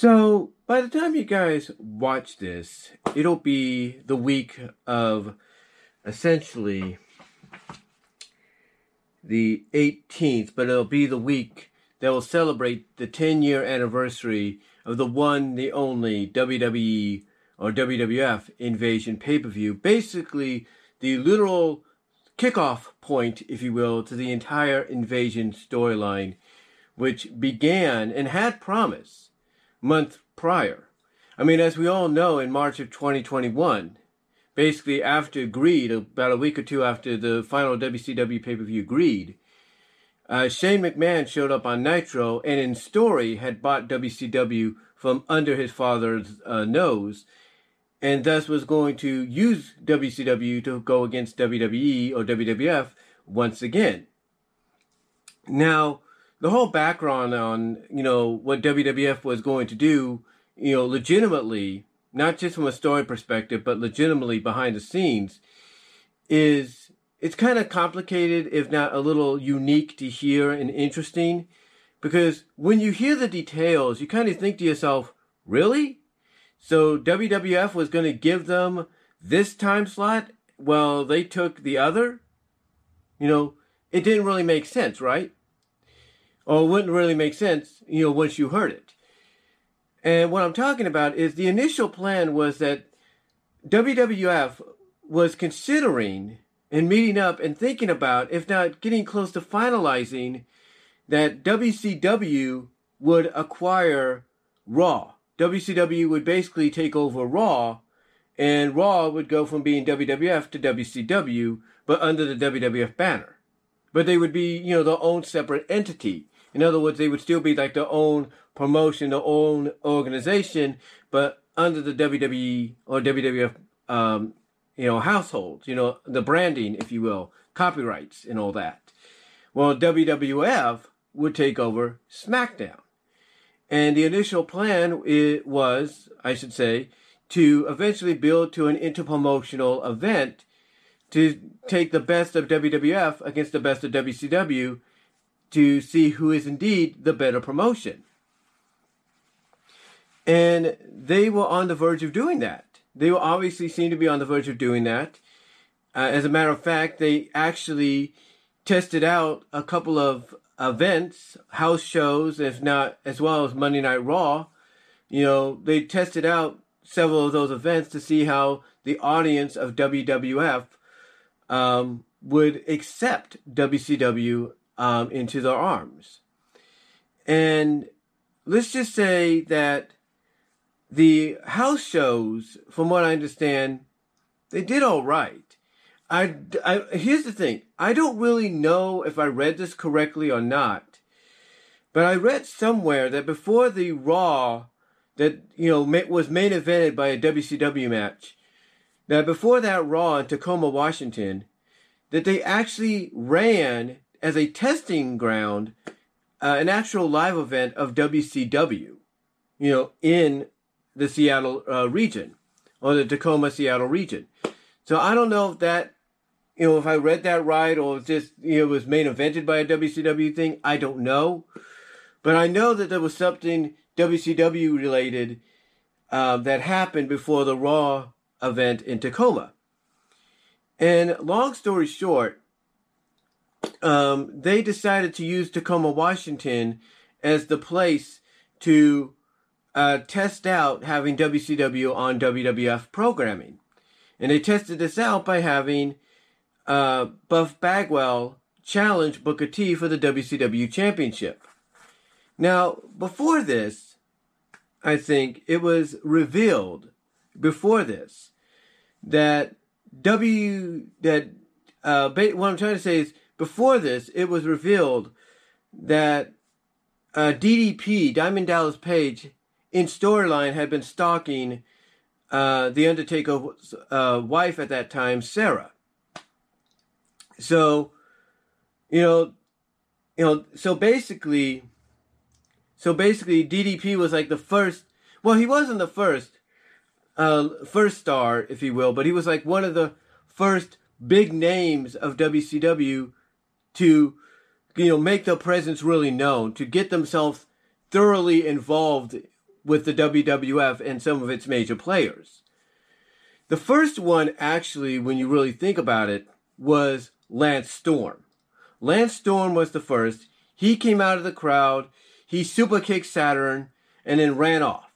So, by the time you guys watch this, it'll be the week of essentially the 18th, but it'll be the week that will celebrate the 10 year anniversary of the one, the only WWE or WWF Invasion pay per view. Basically, the literal kickoff point, if you will, to the entire Invasion storyline, which began and had promise month prior. I mean, as we all know, in March of 2021, basically after Greed, about a week or two after the final WCW pay per view Greed, uh, Shane McMahon showed up on Nitro and in story had bought WCW from under his father's uh, nose and thus was going to use WCW to go against WWE or WWF once again. Now, the whole background on, you know, what WWF was going to do, you know, legitimately, not just from a story perspective, but legitimately behind the scenes, is it's kind of complicated, if not a little unique to hear and interesting. Because when you hear the details, you kind of think to yourself, really? So WWF was going to give them this time slot while they took the other? You know, it didn't really make sense, right? Or it wouldn't really make sense, you know, once you heard it. And what I'm talking about is the initial plan was that WWF was considering and meeting up and thinking about, if not getting close to finalizing, that WCW would acquire Raw. WCW would basically take over Raw, and Raw would go from being WWF to WCW, but under the WWF banner. But they would be, you know, their own separate entity. In other words, they would still be like their own promotion, their own organization, but under the WWE or WWF, um, you know, household, you know, the branding, if you will, copyrights and all that. Well, WWF would take over SmackDown. And the initial plan it was, I should say, to eventually build to an interpromotional event to take the best of WWF against the best of WCW to see who is indeed the better promotion. And they were on the verge of doing that. They were obviously seem to be on the verge of doing that. Uh, as a matter of fact, they actually tested out a couple of events, house shows, if not as well as Monday Night Raw. You know, they tested out several of those events to see how the audience of WWF um, would accept WCW um, into their arms. And let's just say that the house shows, from what I understand, they did all right. I, I, here's the thing. I don't really know if I read this correctly or not, but I read somewhere that before the Raw that, you know, was main evented by a WCW match, that before that Raw in Tacoma, Washington, that they actually ran as a testing ground uh, an actual live event of WCW, you know, in the Seattle uh, region or the Tacoma, Seattle region. So I don't know if that you know, if I read that right or just, you know, it was main evented by a WCW thing, I don't know. But I know that there was something WCW related uh, that happened before the Raw event in Tacoma. And long story short, um, they decided to use Tacoma, Washington as the place to uh, test out having WCW on WWF programming. And they tested this out by having uh, Buff Bagwell challenge Booker T for the WCW Championship. Now, before this, I think it was revealed before this that W that uh, what I'm trying to say is before this it was revealed that uh, DDP Diamond Dallas Page in storyline had been stalking uh, the Undertaker's uh, wife at that time, Sarah. So, you know, you know, so basically, so basically, DDP was like the first. Well, he wasn't the first, uh, first star, if you will, but he was like one of the first big names of WCW to, you know, make their presence really known, to get themselves thoroughly involved with the WWF and some of its major players. The first one, actually, when you really think about it, was Lance Storm. Lance Storm was the first. He came out of the crowd, he super kicked Saturn, and then ran off.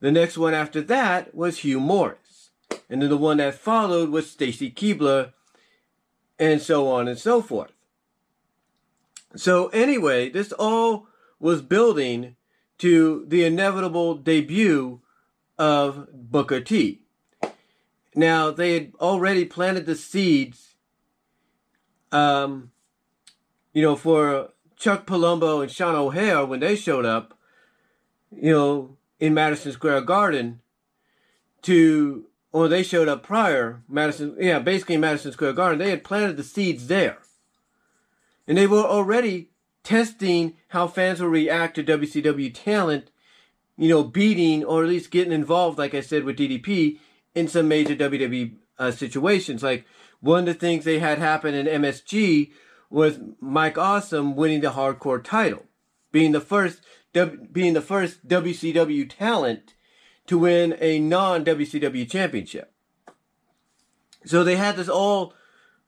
The next one after that was Hugh Morrus. And then the one that followed was Stacy Keibler, and so on and so forth. So, anyway, this all was building to the inevitable debut of Booker T. Now, they had already planted the seeds, um, you know, for Chuck Palumbo and Sean O'Haire when they showed up, you know, in Madison Square Garden to, or they showed up prior, Madison, yeah, basically Madison Square Garden. They had planted the seeds there. And they were already testing how fans will react to WCW talent, you know, beating or at least getting involved, like I said, with DDP in some major WWE uh, situations. Like one of the things they had happen in MSG was Mike Awesome winning the hardcore title, being the first being the first WCW talent to win a non WCW championship. So they had this all,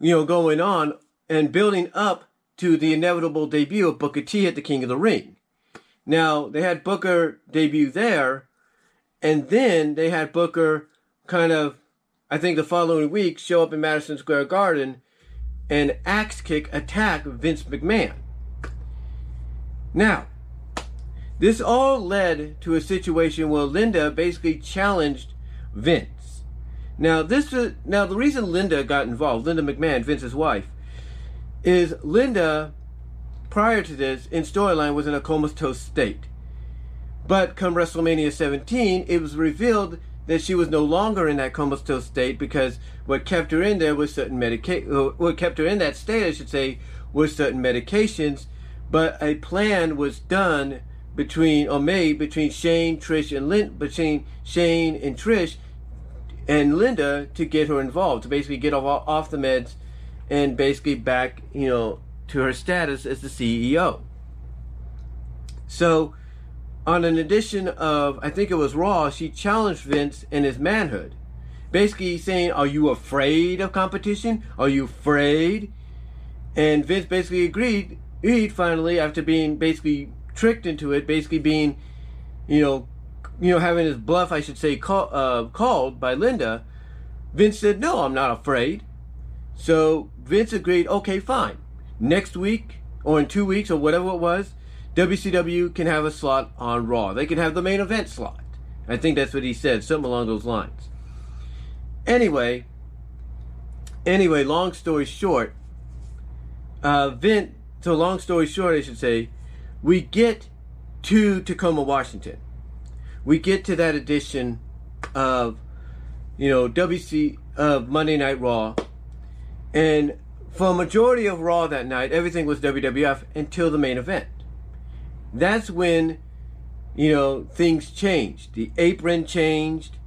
you know, going on and building up to the inevitable debut of Booker T at the King of the Ring. Now, they had Booker debut there, and then they had Booker kind of, I think the following week, show up in Madison Square Garden and axe kick attack Vince McMahon. Now, this all led to a situation where Linda basically challenged Vince. Now, this is, now the reason Linda got involved, Linda McMahon, Vince's wife, is Linda, prior to this, in storyline, was in a comatose state. But come WrestleMania 17, it was revealed that she was no longer in that comatose state because what kept her in there was certain medication. Uh, what kept her in that state, I should say, was certain medications. But a plan was done between or made between Shane, Trish, and Lin- between Shane and Trish and Linda to get her involved to basically get off off the meds and basically back, you know, to her status as the CEO. So, on an edition of, I think it was Raw, she challenged Vince in his manhood. Basically saying, Are you afraid of competition? Are you afraid? And Vince basically agreed, agreed finally, after being basically tricked into it, basically being, you know, you know, having his bluff, I should say, call, uh, called by Linda. Vince said, No, I'm not afraid. So Vince agreed, okay, fine. Next week or in two weeks or whatever it was, WCW can have a slot on Raw. They can have the main event slot. I think that's what he said, something along those lines. Anyway, anyway, long story short, uh, Vince, so long story short, I should say, we get to Tacoma, Washington. We get to that edition of, you know, WC of Monday Night Raw and for a majority of Raw that night, everything was WWF until the main event. That's when, you know, things changed. The apron changed,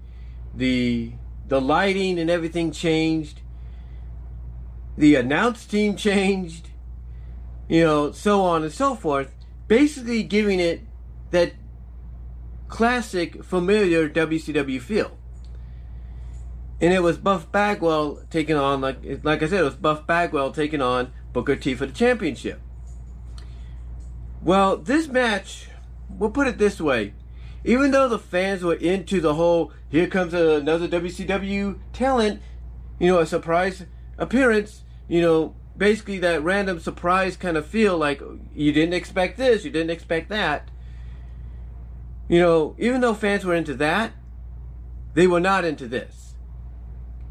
the the lighting and everything changed. The announce team changed, you know, so on and so forth. Basically, giving it that classic, familiar WCW feel and it was Buff Bagwell taking on like like I said, it was Buff Bagwell taking on Booker T for the championship. Well, this match, we'll put it this way: even though the fans were into the whole "here comes another WCW talent," you know, a surprise appearance, you know, basically that random surprise kind of feel like you didn't expect this, you didn't expect that. You know, even though fans were into that, they were not into this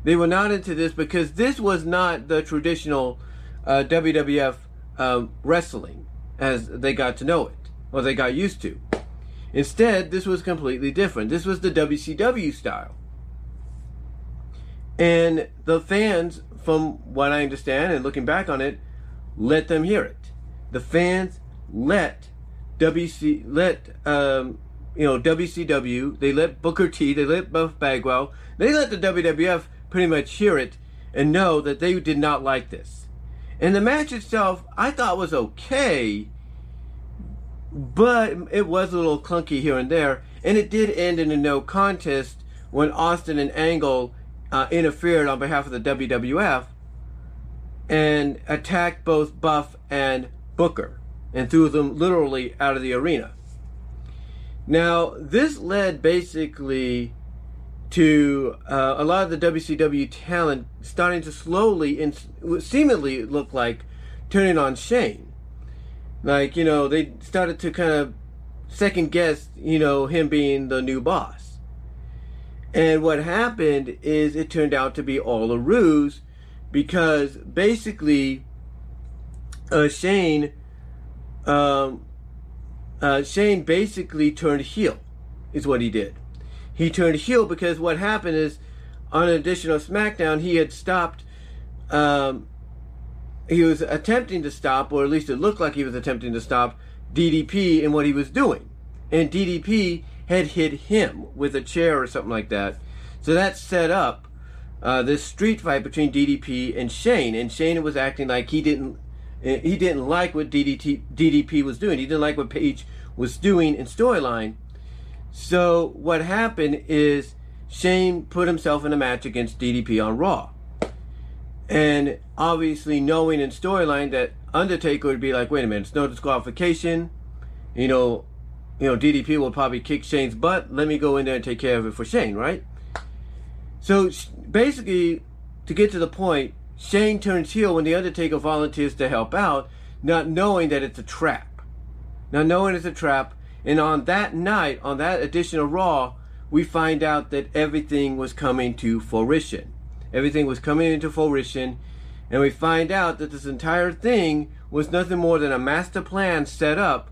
they were not into this because this was not the traditional uh, WWF uh, wrestling as they got to know it or they got used to. Instead, this was completely different. This was the WCW style. And the fans, from what I understand and looking back on it, let them hear it. The fans let WC let um, you know WCW, they let Booker T, they let Buff Bagwell, they let the WWF pretty much hear it and know that they did not like this. And the match itself, I thought was okay, but it was a little clunky here and there, and it did end in a no contest when Austin and Angle uh, interfered on behalf of the WWF and attacked both Buff and Booker and threw them literally out of the arena. Now, this led basically to uh, a lot of the WCW talent starting to slowly and seemingly look like turning on Shane. Like, you know, they started to kind of second guess, you know, him being the new boss. And what happened is it turned out to be all a ruse because basically uh, Shane um, uh, Shane basically turned heel, is what he did. He turned heel because what happened is on an additional SmackDown, he had stopped. Um, he was attempting to stop, or at least it looked like he was attempting to stop DDP in what he was doing. And DDP had hit him with a chair or something like that. So that set up uh, this street fight between DDP and Shane. And Shane was acting like he didn't he didn't like what DDT, DDP was doing. He didn't like what Page was doing in storyline. So what happened is Shane put himself in a match against DDP on Raw. And obviously knowing in storyline that Undertaker would be like, wait a minute, it's no disqualification. You know, you know, DDP will probably kick Shane's butt. Let me go in there and take care of it for Shane, right? So basically, to get to the point, Shane turns heel when The Undertaker volunteers to help out, not knowing that it's a trap. Not knowing it's a trap. And on that night, on that edition of Raw, we find out that everything was coming to fruition. Everything was coming into fruition. And we find out that this entire thing was nothing more than a master plan set up,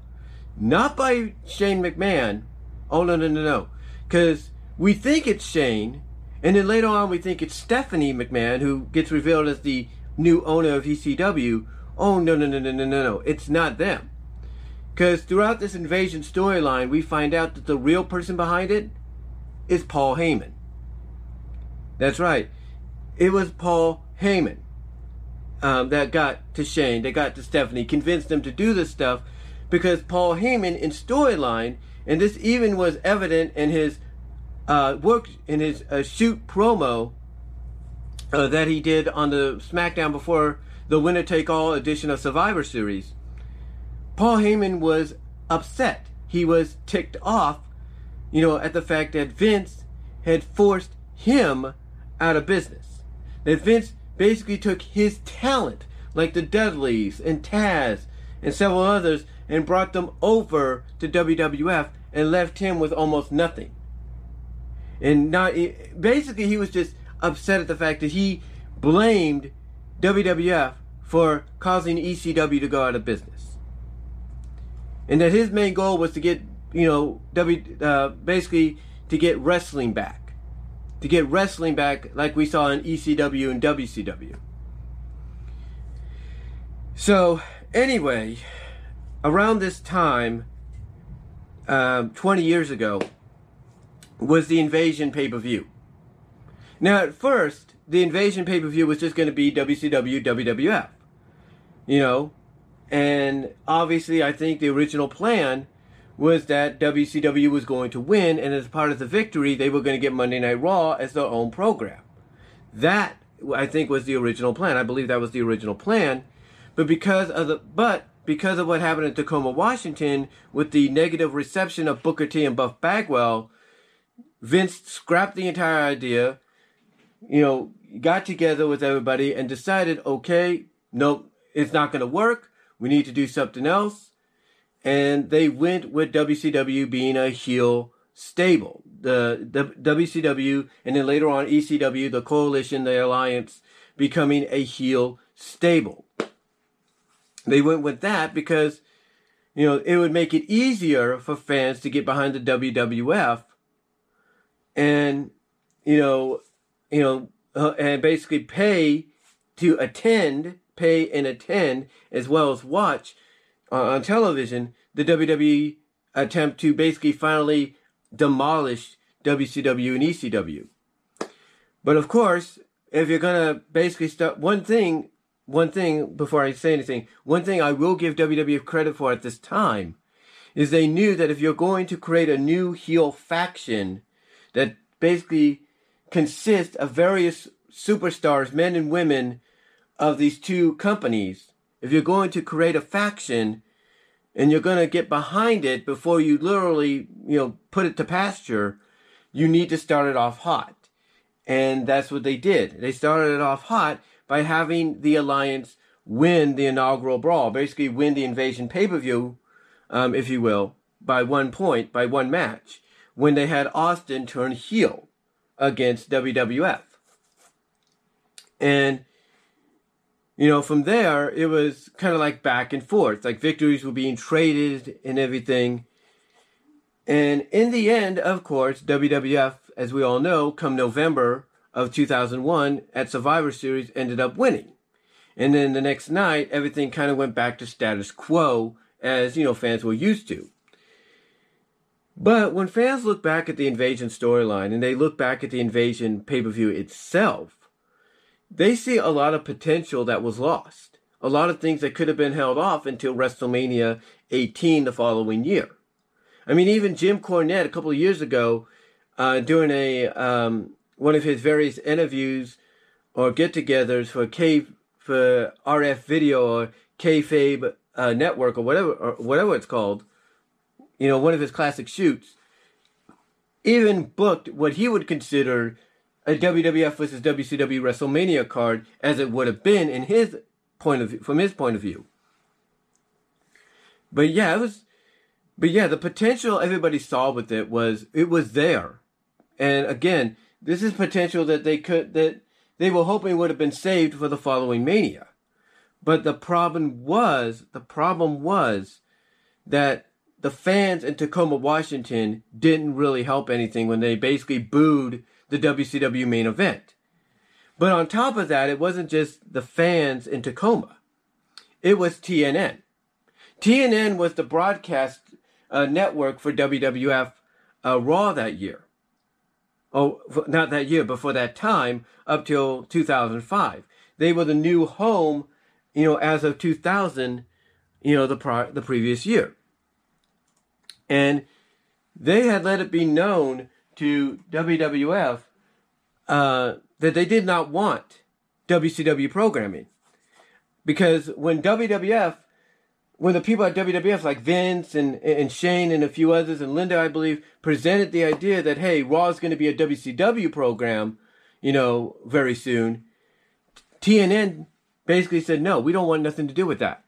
not by Shane McMahon. Oh, no, no, no, no. Because we think it's Shane, and then later on, we think it's Stephanie McMahon who gets revealed as the new owner of ECW. Oh, no, no, no, no, no, no, no. It's not them. Because throughout this invasion storyline, we find out that the real person behind it is Paul Heyman. That's right. It was Paul Heyman um, that got to Shane, that got to Stephanie, convinced them to do this stuff because Paul Heyman in storyline, and this even was evident in his uh, worked in his uh, shoot promo uh, that he did on the SmackDown before the winner take all edition of Survivor Series. Paul Heyman was upset. He was ticked off, you know, at the fact that Vince had forced him out of business. That Vince basically took his talent, like the Dudleys and Taz and several others, and brought them over to WWF and left him with almost nothing and not eh, basically he was just upset at the fact that he blamed WWF for causing ECW to go out of business, and that his main goal was to get you know W uh, basically to get wrestling back, to get wrestling back like we saw in ECW and WCW. So anyway, around this time, um, 20 years ago, was the Invasion pay per view. Now, at first, the Invasion pay per view was just going to be WCW, WWF. You know, and obviously, I think the original plan was that WCW was going to win, and as part of the victory, they were going to get Monday Night Raw as their own program. That, I think, was the original plan. I believe that was the original plan. But because of the, but because of what happened in Tacoma, Washington, with the negative reception of Booker T and Buff Bagwell, Vince scrapped the entire idea, you know, got together with everybody and decided, okay, nope, it's not going to work. We need to do something else. And they went with WCW being a heel stable. The, the WCW and then later on ECW, the coalition, the alliance, becoming a heel stable. They went with that because, you know, it would make it easier for fans to get behind the WWF and you know, you know, uh, and basically pay to attend, pay and attend as well as watch uh, on television the WWE attempt to basically finally demolish WCW and ECW. But of course, if you're gonna basically start one thing, one thing before I say anything, one thing I will give WWF credit for at this time is they knew that if you're going to create a new heel faction that basically consists of various superstars, men and women of these two companies, if you're going to create a faction and you're going to get behind it before you literally, you know, put it to pasture, you need to start it off hot. And that's what they did. They started it off hot by having the alliance win the inaugural brawl, basically win the invasion pay per view um, if you will, by one point, by one match, when they had Austin turn heel against WWF. And, you know, from there, it was kind of like back and forth. Like victories were being traded and everything. And in the end, of course, WWF, as we all know, come November of 2001 at Survivor Series, ended up winning. And then the next night, everything kind of went back to status quo as, you know, fans were used to. But when fans look back at the invasion storyline and they look back at the invasion pay per view itself, they see a lot of potential that was lost. A lot of things that could have been held off until WrestleMania 18 the following year. I mean, even Jim Cornette a couple of years ago, uh, doing a um, one of his various interviews or get-togethers for K for RF Video or Kayfabe uh, network or whatever or whatever it's called, you know, one of his classic shoots, even booked what he would consider a WWF versus WCW WrestleMania card as it would have been in his point of view, from his point of view. But yeah, it was, but yeah, the potential everybody saw with it was it was there, and again, this is potential that they could that they were hoping would have been saved for the following Mania. But the problem was, the problem was that the fans in Tacoma, Washington didn't really help anything when they basically booed the WCW main event. But on top of that, it wasn't just the fans in Tacoma. It was TNN. TNN was the broadcast uh, network for WWF uh, Raw that year. Oh, not that year, but for that time up till 2005. They were the new home you know, as of 2000, you know, the pri- the previous year. And they had let it be known to WWF uh, that they did not want WCW programming. Because when WWF, when the people at WWF like Vince and, and Shane and a few others and Linda, I believe, presented the idea that, hey, Raw is going to be a WCW program, you know, very soon, TNN basically said, no, we don't want nothing to do with that.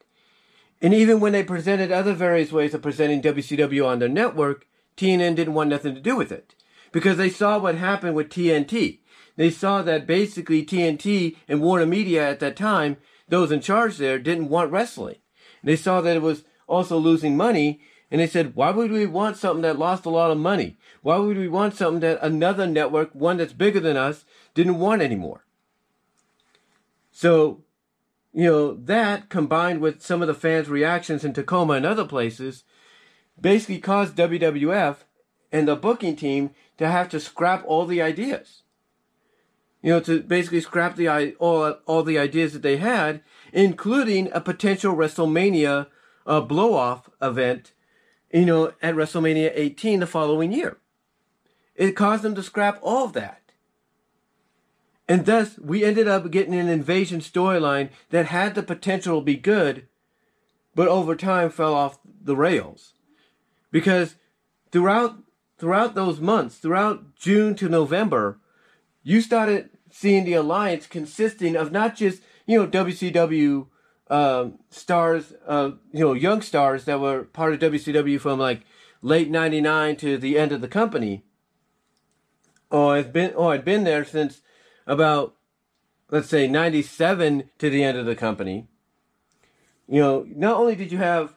And even when they presented other various ways of presenting WCW on their network, TNN didn't want nothing to do with it. Because they saw what happened with TNT. They saw that basically TNT and Warner Media at that time, those in charge there, didn't want wrestling. They saw that it was also losing money, and they said, why would we want something that lost a lot of money? Why would we want something that another network, one that's bigger than us, didn't want anymore? So you know, that combined with some of the fans' reactions in Tacoma and other places basically caused WWF and the booking team to have to scrap all the ideas. You know, to basically scrap the all all the ideas that they had, including a potential WrestleMania uh, blow off event, you know, at WrestleMania 18 the following year. It caused them to scrap all of that. And thus, we ended up getting an invasion storyline that had the potential to be good, but over time fell off the rails. Because throughout throughout those months, throughout June to November, you started seeing the alliance consisting of not just you know WCW um, stars, uh, you know young stars that were part of WCW from like late '99 to the end of the company, or has been oh had been there since about, let's say, 97 to the end of the company, you know, not only did you have,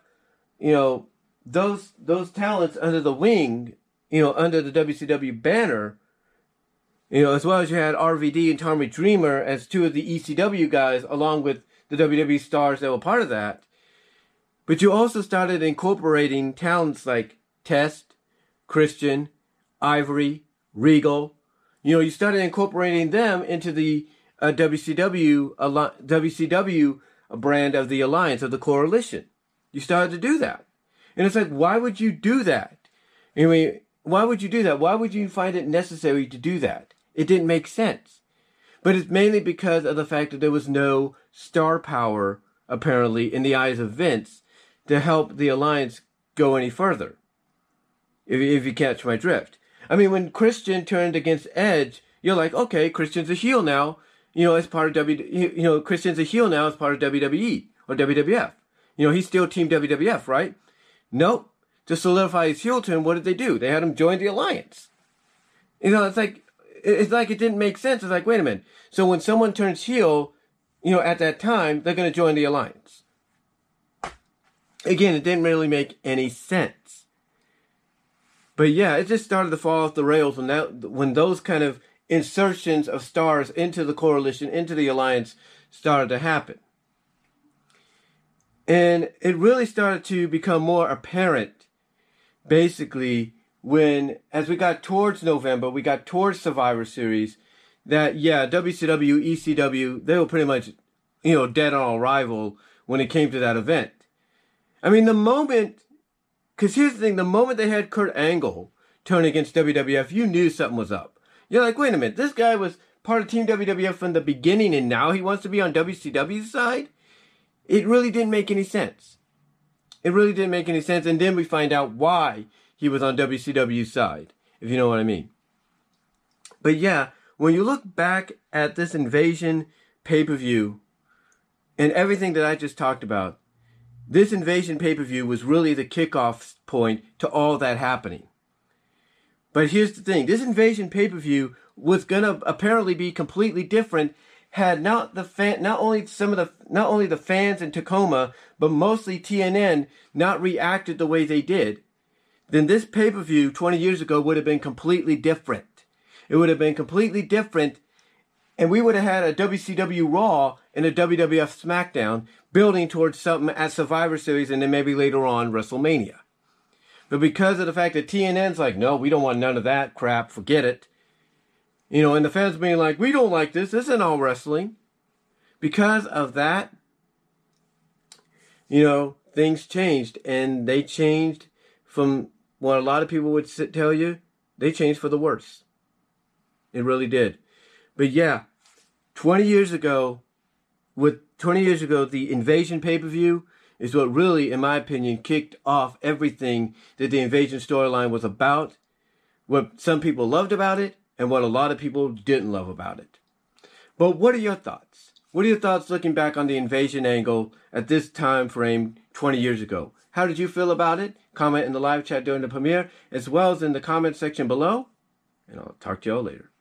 you know, those those talents under the wing, you know, under the WCW banner, you know, as well as you had RVD and Tommy Dreamer as two of the ECW guys, along with the WWE stars that were part of that. But you also started incorporating talents like Test, Christian, Ivory, Regal, you know, you started incorporating them into the uh, WCW WCW brand of the alliance of the coalition. You started to do that, And it's like, why would you do that? I mean, why would you do that? Why would you find it necessary to do that? It didn't make sense. But it's mainly because of the fact that there was no star power, apparently, in the eyes of Vince to help the alliance go any further. If, if you catch my drift. I mean, when Christian turned against Edge, you're like, okay, Christian's a heel now. You know, as part of W, you know, Christian's a heel now as part of WWE or WWF. You know, he's still Team WWF, right? Nope. To solidify his heel turn, what did they do? They had him join the alliance. You know, it's like it's like it didn't make sense. It's like, wait a minute. So when someone turns heel, you know, at that time, they're going to join the alliance. Again, it didn't really make any sense. But yeah, it just started to fall off the rails when that when those kind of insertions of stars into the coalition, into the alliance started to happen. And it really started to become more apparent, basically, when, as we got towards November, we got towards Survivor Series, that, yeah, WCW, ECW, they were pretty much, you know, dead on arrival when it came to that event. I mean, the moment, because here's the thing, the moment they had Kurt Angle turn against WWF, you knew something was up. You're like, wait a minute, this guy was part of Team WWF from the beginning and now he wants to be on WCW's side? It really didn't make any sense. It really didn't make any sense. And then we find out why he was on WCW's side, if you know what I mean. But yeah, when you look back at this invasion pay per view and everything that I just talked about, this invasion pay per view was really the kickoff point to all that happening. But here's the thing this invasion pay per view was going to apparently be completely different had not the fan, not only some of the, not only the fans in Tacoma, but mostly TNN not reacted the way they did, then this pay per view 20 years ago would have been completely different. It would have been completely different, and we would have had a WCW Raw and a WWF SmackDown building towards something at Survivor Series and then maybe later on WrestleMania. But because of the fact that TNN's like, no, we don't want none of that crap, forget it. You know, and the fans being like, we don't like this. This isn't all wrestling. Because of that, you know, things changed. And they changed from what a lot of people would tell you. They changed for the worse. It really did. But yeah, 20 years ago, with 20 years ago, the invasion pay per view is what really, in my opinion, kicked off everything that the invasion storyline was about. What some people loved about it, and what a lot of people didn't love about it. But what are your thoughts? What are your thoughts looking back on the invasion angle at this time frame 20 years ago? How did you feel about it? Comment in the live chat during the premiere, as well as in the comment section below. And I'll talk to y'all later.